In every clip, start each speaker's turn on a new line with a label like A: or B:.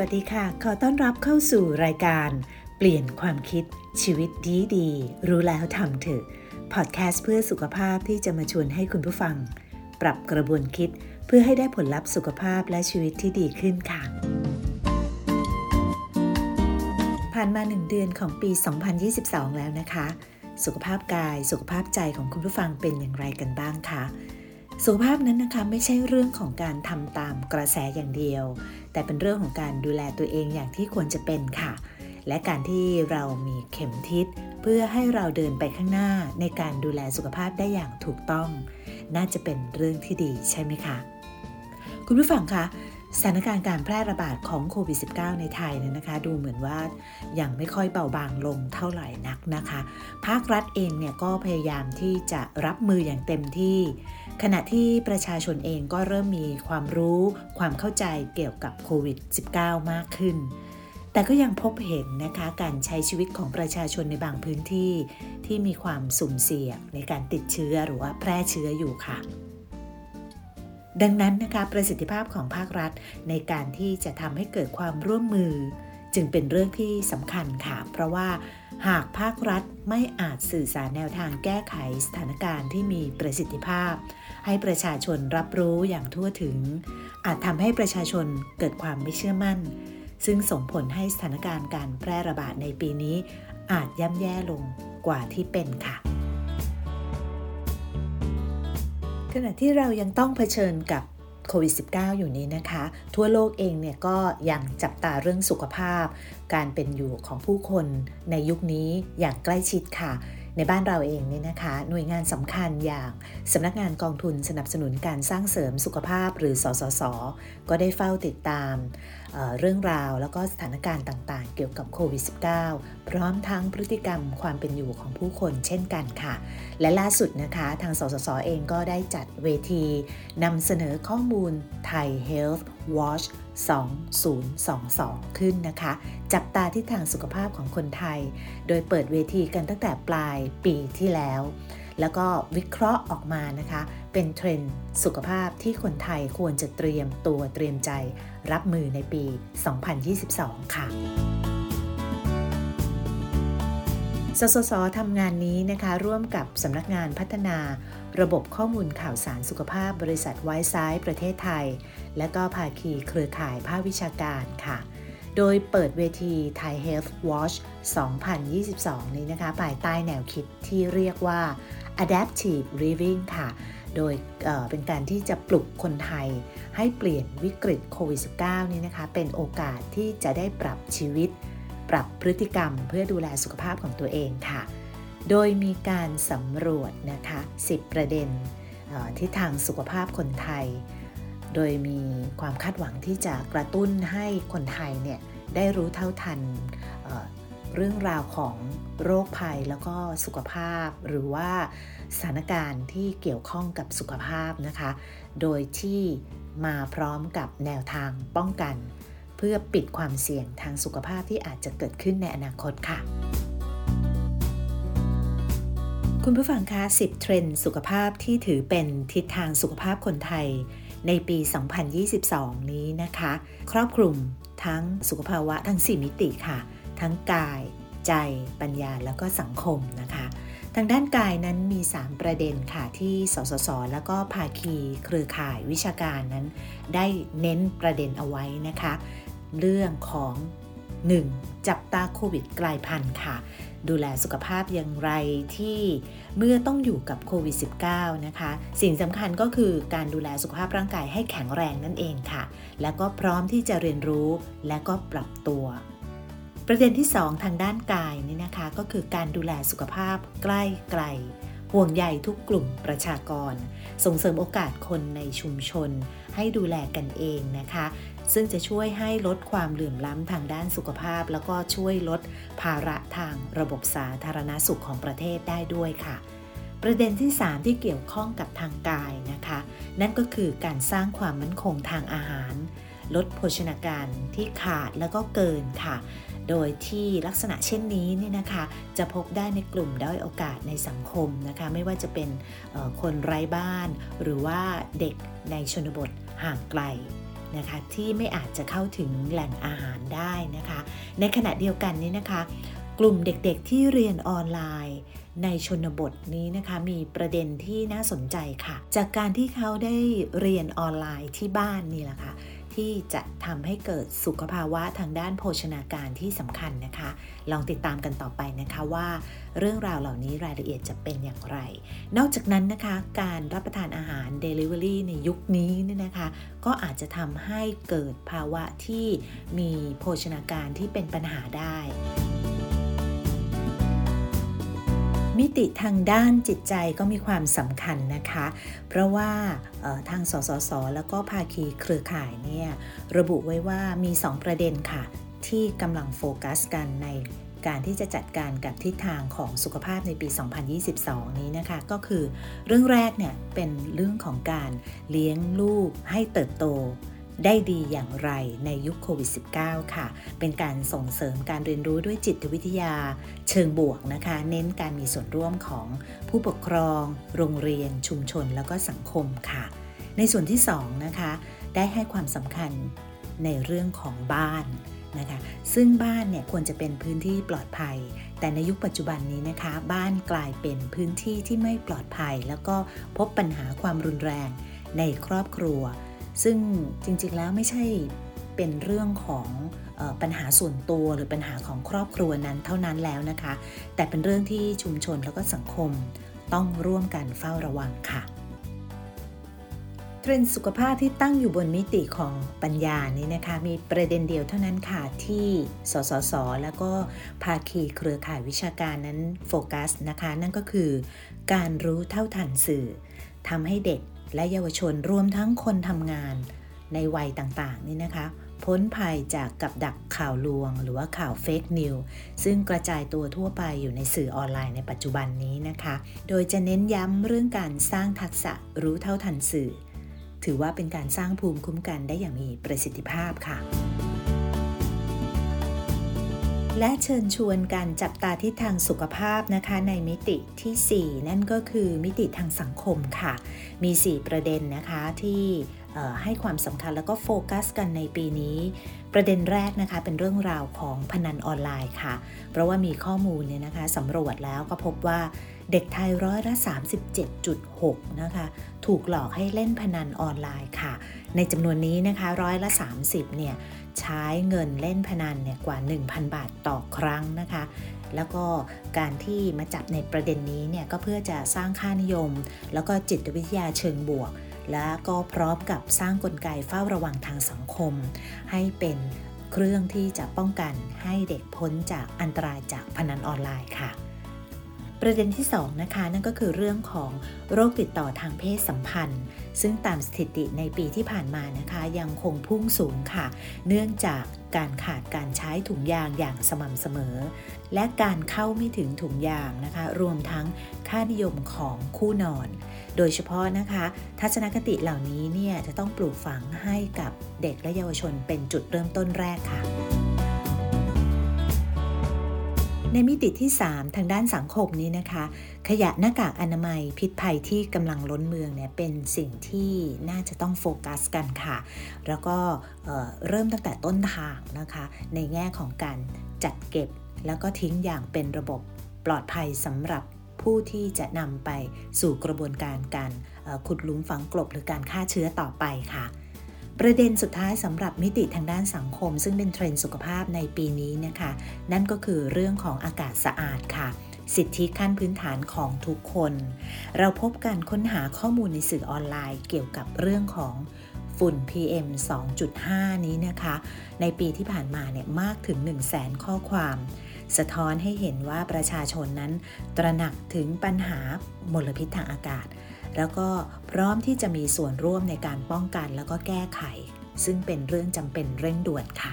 A: วัสดีค่ะ ขอต้อนรับเข้าสู่รายการ เปลี่ยนความคิดชีวิตดีดีรู้แล้วทำเถอะพอดแคสต์เพื่อสุขภาพที่จะมาชวนให้คุณผู้ฟัง ปรับกระบวนคิดเพื่อให้ได้ผลลัพธ์สุขภาพและชีวิตที่ดีขึ้นค่ะ ผ่านมาหนึ่งเดือนของปี 2022 แล้วนะคะ สุขภาพกายสุขภาพใจของคุณผู้ฟังเป็นอย่างไรกันบ้างคะ สุขภาพนั้นนะคะไม่ใช่เรื่องของการทำตามกระแสอย่างเดียว แต่เป็นเรื่องของการดูแลตัวเองอย่างที่ควรจะเป็นค่ะ และการที่เรามีเข็มทิศ เพื่อให้เราเดินไปข้างหน้าในการดูแลสุขภาพได้อย่างถูกต้อง น่าจะเป็นเรื่องที่ดีใช่ไหมคะคุณผู้ฟังคะสถานการณ์การแพร่ระบาดของโควิด -19 ในไทยเนี่ยนะคะ ดูเหมือนว่ายังไม่ค่อยเบาบางลงเท่าไหร่นักนะคะ ภาครัฐเองเนี่ยก็พยายามที่จะรับมืออย่างเต็มที่ ขณะที่ประชาชนเองก็เริ่มมีความรู้ ความเข้าใจเกี่ยวกับโควิด -19 มากขึ้น แต่ก็ยังพบเห็นนะคะการใช้ชีวิตของประชาชนในบางพื้นที่ ที่มีความสุ่มเสี่ยงในการติดเชื้อหรือว่าแพร่เชื้ออยู่ค่ะดังนั้นนะคะประสิทธิภาพของภาครัฐในการที่จะทำให้เกิดความร่วมมือ จึงเป็นเรื่องที่สำคัญค่ะ เพราะว่าหากภาครัฐไม่อาจสื่อสารแนวทางแก้ไขสถานการณ์ที่มีประสิทธิภาพ ให้ประชาชนรับรู้อย่างทั่วถึง อาจทำให้ประชาชนเกิดความไม่เชื่อมั่น ซึ่งส่งผลให้สถานการณ์การแพร่ระบาดในปีนี้ อาจย่ำแย่ลงกว่าที่เป็นค่ะ ขณะที่เรายังต้องเผชิญกับโควิด -19 อยู่นี้นะคะ ทั่วโลกเองเนี่ยก็ยังจับตาเรื่องสุขภาพ การเป็นอยู่ของผู้คนในยุคนี้อย่างใกล้ชิดค่ะ ในบ้านเราเองเนี่ยนะคะ หน่วยงานสำคัญอย่างสำนักงานกองทุนสนับสนุนการสร้างเสริมสุขภาพหรือสสส ก็ได้เฝ้าติดตาม เรื่องราวแล้วก็สถานการณ์ต่างๆ เกี่ยวกับโควิด -19 พร้อมทั้งพฤติกรรมความเป็นอยู่ของผู้คนเช่นกันค่ะ และล่าสุดนะคะทางสสสเองก็ได้จัดเวทีนำเสนอข้อมูลไทย Health Watch 2022 ขึ้นนะคะ จับตาที่ทางสุขภาพของคนไทย โดยเปิดเวทีกันตั้งแต่ปลายปีที่แล้ว แล้วก็วิเคราะห์ออกมานะคะ เป็นเทรนด์สุขภาพที่คนไทยควรจะเตรียมตัวเตรียมใจรับมือในปี 2022 ค่ะสสสทำงานนี้นะคะ ร่วมกับสำนักงานพัฒนาระบบข้อมูลข่าวสารสุขภาพบริษัทไวซ์ไซด์ประเทศไทย และก็ภาคีเครือข่ายภาควิชาการค่ะ โดยเปิดเวที Thai Health Watch 2022 นี้นะคะ ภายใต้แนวคิดที่เรียกว่า Adaptive Living ค่ะ โดยเเป็นการที่จะปลุกคนไทยให้เปลี่ยนวิกฤตโควิด -19 นี้นะคะ เป็นโอกาสที่จะได้ปรับชีวิต ปรับพฤติกรรมเพื่อดูแลสุขภาพของตัวเองค่ะ โดยมีการสำรวจนะคะ 10 ประเด็นที่ทางสุขภาพคนไทย โดยมีความคาดหวังที่จะกระตุ้นให้คนไทยเนี่ยได้รู้เท่าทัน เรื่องราวของโรคภัยแล้วก็สุขภาพ หรือว่าสถานการณ์ที่เกี่ยวข้องกับสุขภาพนะคะ โดยที่มาพร้อมกับแนวทางป้องกัน เพื่อปิดความเสี่ยงทางสุขภาพที่อาจจะเกิดขึ้นในอนาคตค่ะ คุณผู้ฟังคะ 10 เทรนด์สุขภาพที่ถือเป็นทิศทางสุขภาพคนไทยในปี 2022 นี้นะคะ ครอบคลุมทั้งสุขภาวะทั้ง 4 มิติค่ะ ทั้งกาย ใจปัญญาแล้วก็สังคมนะคะ ทางด้านกายนั้นมี 3 ประเด็นค่ะที่สสส แล้วก็ภาคีเครือข่ายวิชาการนั้น ได้เน้นประเด็นเอาไว้นะคะ เรื่องของ 1. จับตาโควิดกลายพันธุ์ค่ะ ดูแลสุขภาพอย่างไรที่เมื่อต้องอยู่กับโควิด -19 นะคะ สิ่งสำคัญก็คือการดูแลสุขภาพร่างกายให้แข็งแรงนั่นเองค่ะ แล้วก็พร้อมที่จะเรียนรู้และก็ปรับตัว ประเด็นที่ 2 ทางด้านกายนี่นะคะ ก็คือการดูแลสุขภาพใกล้ไกล ห่วงใยทุกกลุ่มประชากร ส่งเสริมโอกาสคนในชุมชน ให้ดูแลกันเองนะคะ ซึ่งจะช่วยให้ลดความเหลื่อมล้ำทางด้านสุขภาพ แล้วก็ช่วยลดภาระทางระบบสาธารณสุขของประเทศได้ด้วยค่ะประเด็นที่ 3 ที่เกี่ยวข้องกับทางกายนะคะ นั่นก็คือการสร้างความมั่นคงทางอาหาร ลดโภชนาการที่ขาดแล้วก็เกินค่ะ โดยที่ลักษณะเช่นนี้นี่นะคะ จะพบได้ในกลุ่มด้อยโอกาสในสังคมนะคะ ไม่ว่าจะเป็นคนไร้บ้าน หรือว่าเด็กในชนบทห่างไกลนะคะที่ไม่อาจจะเข้าถึงแหล่งอาหารได้นะคะ ในขณะเดียวกันนี้นะคะ กลุ่มเด็กๆที่เรียนออนไลน์ในชนบทนี้นะคะมีประเด็นที่น่าสนใจค่ะ จากการที่เขาได้เรียนออนไลน์ที่บ้านนี่แหละค่ะ ที่จะทำให้เกิดสุขภาวะทางด้านโภชนาการที่สำคัญนะคะ ลองติดตามกันต่อไปนะคะว่า เรื่องราวเหล่านี้รายละเอียดจะเป็นอย่างไร นอกจากนั้นนะคะ การรับประทานอาหาร Delivery ในยุคนี้เนี่ยนะคะ ก็อาจจะทำให้เกิดภาวะที่มีโภชนาการที่เป็นปัญหาได้ มิติทางด้านจิตใจก็มีความสำคัญนะคะ เพราะว่าทางสสส แล้วก็ภาคีเครือข่ายเนี่ยระบุไว้ว่ามี 2 ประเด็นค่ะ ที่กำลังโฟกัสกันในการที่จะจัดการกับทิศทางของสุขภาพในปี 2022 นี้นะคะ ก็คือเรื่องแรกเนี่ยเป็นเรื่องของการเลี้ยงลูกให้เติบโต ได้ดีอย่างไรในยุคโควิด -19 ค่ะ เป็นการส่งเสริมการเรียนรู้ด้วยจิตวิทยา เชิงบวกนะคะ เน้นการมีส่วนร่วมของผู้ปกครอง โรงเรียน ชุมชน แล้วก็สังคมค่ะ ในส่วนที่2นะคะ ได้ให้ความสำคัญในเรื่องของบ้านนะคะ ซึ่งบ้านเนี่ยควรจะเป็นพื้นที่ปลอดภัย แต่ในยุคปัจจุบันนี้นะคะ บ้านกลายเป็นพื้นที่ที่ไม่ปลอดภัย แล้วก็พบปัญหาความรุนแรงในครอบครัว ซึ่งจริงๆแล้วไม่ใช่เป็นเรื่องของปัญหาส่วนตัวหรือปัญหาของครอบครัวนั้นเท่านั้นแล้วนะคะ แต่เป็นเรื่องที่ชุมชนแล้วก็สังคมต้องร่วมกันเฝ้าระวังค่ะ เทรนด์สุขภาพที่ตั้งอยู่บนมิติของปัญญานี้นะคะ มีประเด็นเดียวเท่านั้นค่ะ ที่สสส แล้วก็ภาคีเครือข่ายวิชาการนั้นโฟกัสนะคะ นั่นก็คือการรู้เท่าทันสื่อทำให้เด็ก และเยาวชนรวมทั้งคนทำงานในวัยต่างๆ นี่นะคะ พ้นภัยจากกับดักข่าวลวง หรือว่าข่าวเฟกนิวซึ่งกระจายตัวทั่วไปอยู่ในสื่อออนไลน์ในปัจจุบันนี้นะคะ โดยจะเน้นย้ำเรื่องการสร้างทักษะรู้เท่าทันสื่อ ถือว่าเป็นการสร้างภูมิคุ้มกันได้อย่างมีประสิทธิภาพค่ะ และเชิญชวนการจับตาที่ทางสุขภาพนะคะในมิติที่ 4 นั่นก็คือมิติทางสังคมค่ะ มี 4 ประเด็นนะคะที่ให้ความสำคัญแล้วก็โฟกัสกันในปีนี้ ประเด็นแรกนะคะเป็นเรื่องราวของพนันออนไลน์ค่ะ เพราะว่ามีข้อมูลเนี่ยนะคะสำรวจแล้วก็พบว่าเด็กไทยร้อยละ 37.6 นะคะ ถูกหลอกให้เล่นพนันออนไลน์ค่ะ ในจำนวนนี้นะคะร้อยละ 30 เนี่ย ใช้เงินเล่นพนันเนี่ยกว่า 1,000 บาทต่อครั้งนะคะ แล้วก็การที่มาจับในประเด็นนี้เนี่ยก็เพื่อจะสร้างค่านิยม แล้วก็จิตวิทยาเชิงบวก และก็พร้อมกับสร้างกลไกเฝ้าระวังทางสังคม ให้เป็นเครื่องที่จะป้องกันให้เด็กพ้นจากอันตรายจากพนันออนไลน์ค่ะ ประเด็นที่2นะคะนั่นก็คือเรื่องของโรคติดต่อทางเพศสัมพันธ์ ซึ่งตามสถิติในปีที่ผ่านมานะคะ ยังคงพุ่งสูงค่ะ เนื่องจากการขาดการใช้ถุงยางอย่างสม่ำเสมอ และการเข้าไม่ถึงถุงยางนะคะ รวมทั้งค่านิยมของคู่นอน โดยเฉพาะนะคะ ทัศนคติเหล่านี้เนี่ยจะต้องปลูกฝังให้กับเด็กและเยาวชนเป็นจุดเริ่มต้นแรกค่ะ ในมิติที่ 3 ทางด้านสังคมนี้นะคะ ขยะหน้ากากอนามัยพิษภัยที่กำลังล้นเมืองเนี่ยเป็นสิ่งที่น่าจะต้องโฟกัสกันค่ะ แล้วก็เริ่มตั้งแต่ต้นทางนะคะ ในแง่ของการจัดเก็บ แล้วก็ทิ้งอย่างเป็นระบบปลอดภัยสำหรับผู้ที่จะนำไปสู่กระบวนการการขุดหลุมฝังกลบหรือการฆ่าเชื้อต่อไปค่ะ ประเด็นสุดท้ายสำหรับมิติทางด้านสังคม ซึ่งเป็นเทรนด์สุขภาพในปีนี้นะคะ นั่นก็คือเรื่องของอากาศสะอาดค่ะสิทธิขั้นพื้นฐานของทุกคน เราพบการค้นหาข้อมูลในสื่อออนไลน์เกี่ยวกับเรื่องของฝุ่น PM 2.5 นี้นะคะ ในปีที่ผ่านมาเนี่ยมากถึง 1 0 0 0 0แสนข้อความ สะท้อนให้เห็นว่าประชาชนนั้น ตระหนักถึงปัญหามลพิษทางอากาศ แล้วก็พร้อมที่จะมีส่วนร่วมในการป้องกันแล้วก็แก้ไข ซึ่งเป็นเรื่องจำเป็นเร่งด่วนค่ะ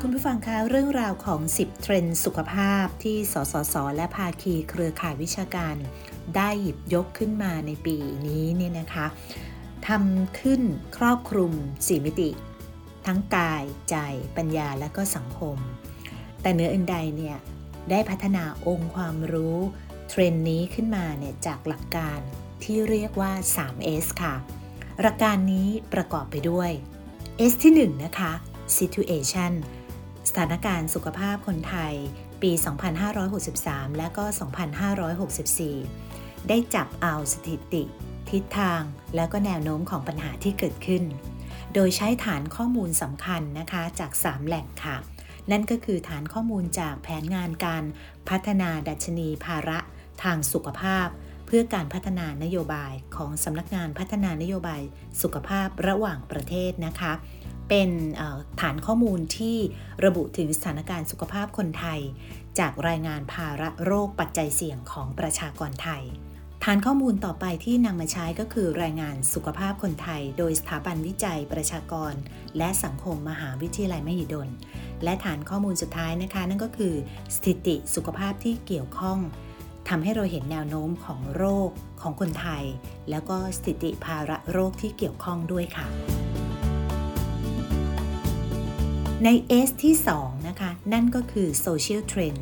A: คุณผู้ฟังคะเรื่องราวของ 10 เทรนด์สุขภาพที่สสส และภาคีเครือข่ายวิชาการ ได้หยิบยกขึ้นมาในปีนี้เนี่ยนะคะทำขึ้นครอบคลุม 4 มิติ ทั้งกาย ใจ ปัญญาและก็สังคม แต่เนื้ออื่นใดเนี่ยได้พัฒนาองค์ความรู้ เทรนนี้ขึ้นมาเนี่ยจากหลักการที่เรียกว่า 3S ค่ะ หลักการนี้ประกอบไปด้วย S ที่1นะคะ situation สถานการณ์สุขภาพคนไทย ปี 2563 และก็ 2564 ได้จับเอาสถิติ ทิศทาง แล้วก็แนวโน้มของปัญหาที่เกิดขึ้น โดยใช้ฐานข้อมูลสำคัญนะคะจาก 3 แหล่งค่ะ นั่นก็คือฐานข้อมูลจากแผนงานการพัฒนาดัชนีภาระ ทางสุขภาพ เพื่อการพัฒนานโยบายของสำนักงานพัฒนานโยบายสุขภาพระหว่างประเทศนะคะ เป็นฐานข้อมูลที่ระบุถึงสถานการณ์สุขภาพคนไทย จากรายงานภาระโรคปัจจัยเสี่ยงของประชากรไทยฐานข้อมูลต่อไปที่นำมาใช้ก็คือรายงานสุขภาพคนไทย โดยสถาบันวิจัยประชากร และสังคมมหาวิทยาลัยมหิดล และฐานข้อมูลสุดท้ายนะคะ นั่นก็คือสถิติสุขภาพที่เกี่ยวข้อง ทำให้เราเห็นแนวโน้มของโรคของคนไทย แล้วก็สถิติภาระโรคที่เกี่ยวข้องด้วยค่ะ ใน S ที่ 2 นะคะ นั่นก็คือ Social Trend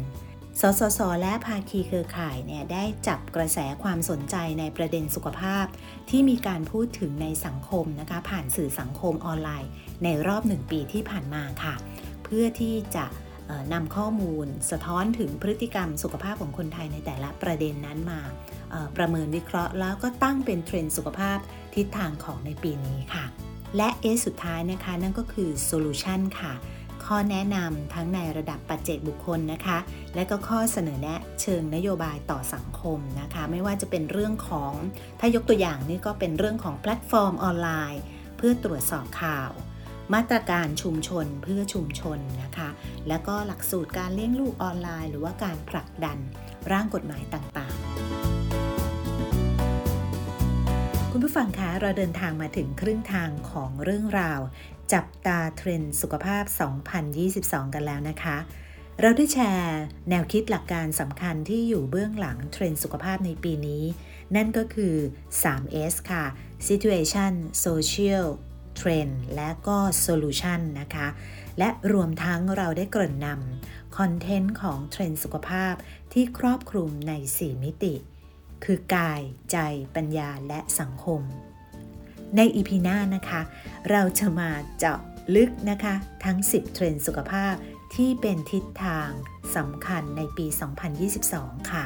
A: สสส และภาคีเครือข่ายเนี่ยได้จับกระแสความสนใจในประเด็นสุขภาพ ที่มีการพูดถึงในสังคมนะคะ ผ่านสื่อสังคมออนไลน์ ในรอบหนึ่งปีที่ผ่านมาค่ะ เพื่อที่จะ นำข้อมูลสะท้อนถึงพฤติกรรมสุขภาพของคนไทยในแต่ละประเด็นนั้นมาประเมินวิเคราะห์แล้วก็ตั้งเป็นเทรนด์สุขภาพทิศทางของในปีนี้ค่ะ และ S สุดท้ายนะคะนั่นก็คือ Solution ค่ะ ข้อแนะนำทั้งในระดับปัจเจกบุคคลนะคะ และก็ข้อเสนอแนะเชิงนโยบายต่อสังคมนะคะ ไม่ว่าจะเป็นเรื่องของถ้ายกตัวอย่างนี่ก็เป็นเรื่องของแพลตฟอร์มออนไลน์ เพื่อตรวจสอบข่าว มาตรการชุมชนเพื่อชุมชนนะคะ แล้วก็หลักสูตรการเลี้ยงลูกออนไลน์ หรือว่าการผลักดันร่างกฎหมายต่างๆ คุณผู้ฟังคะเราเดินทางมาถึงครึ่งทางของเรื่องราว จับตาเทรนด์สุขภาพ 2022 กันแล้วนะคะเราได้แชร์แนวคิดหลักการสำคัญที่อยู่เบื้องหลังเทรนด์สุขภาพในปีนี้ นั่นก็คือ 3S ค่ะ Situation Social Trend และก็ Solution นะคะ และรวมทั้งเราได้เกริ่นนำ content ของเทรนด์สุขภาพที่ครอบคลุมใน 4 มิติ คือกาย ใจ ปัญญาและสังคม ใน EP หน้านะคะ เราจะมาเจาะลึกนะคะ ทั้ง 10 เทรนด์สุขภาพ ที่เป็นทิศทางสำคัญในปี 2022 ค่ะ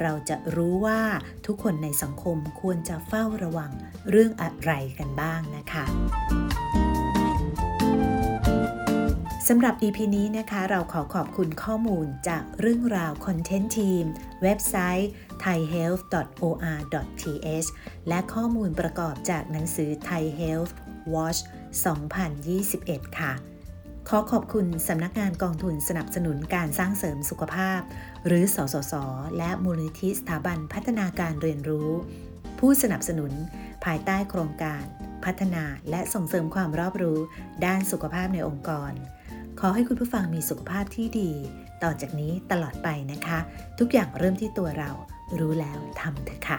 A: เราจะรู้ว่าทุกคนในสังคมควรจะเฝ้าระวังเรื่องอะไรกันบ้างนะคะสำหรับ EP นี้นะคะ เราขอขอบคุณข้อมูลจากเรื่องราวคอนเทนต์ทีม เว็บไซต์ thaihealth.or.th และข้อมูลประกอบจากหนังสือ Thai Health Watch 2021 ค่ะ ขอขอบคุณสำนักงานกองทุนสนับสนุนการสร้างเสริมสุขภาพ หรือสสส และมูลนิธิสถาบันพัฒนาการเรียนรู้ ผู้สนับสนุนภายใต้โครงการ พัฒนาและส่งเสริมความรอบรู้ ด้านสุขภาพในองค์กร ขอให้คุณผู้ฟังมีสุขภาพที่ดี ต่อจากนี้ตลอดไปนะคะ ทุกอย่างเริ่มที่ตัวเรา รู้แล้วทำเถอะค่ะ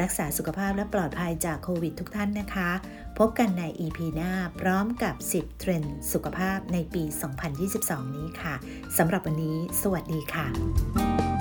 A: รักษาสุขภาพและปลอดภัยจากโควิดทุกท่านนะคะ พบกันใน EP หน้าพร้อมกับ 10 เทรนด์สุขภาพในปี 2022 นี้ค่ะสำหรับวันนี้ สวัสดีค่ะ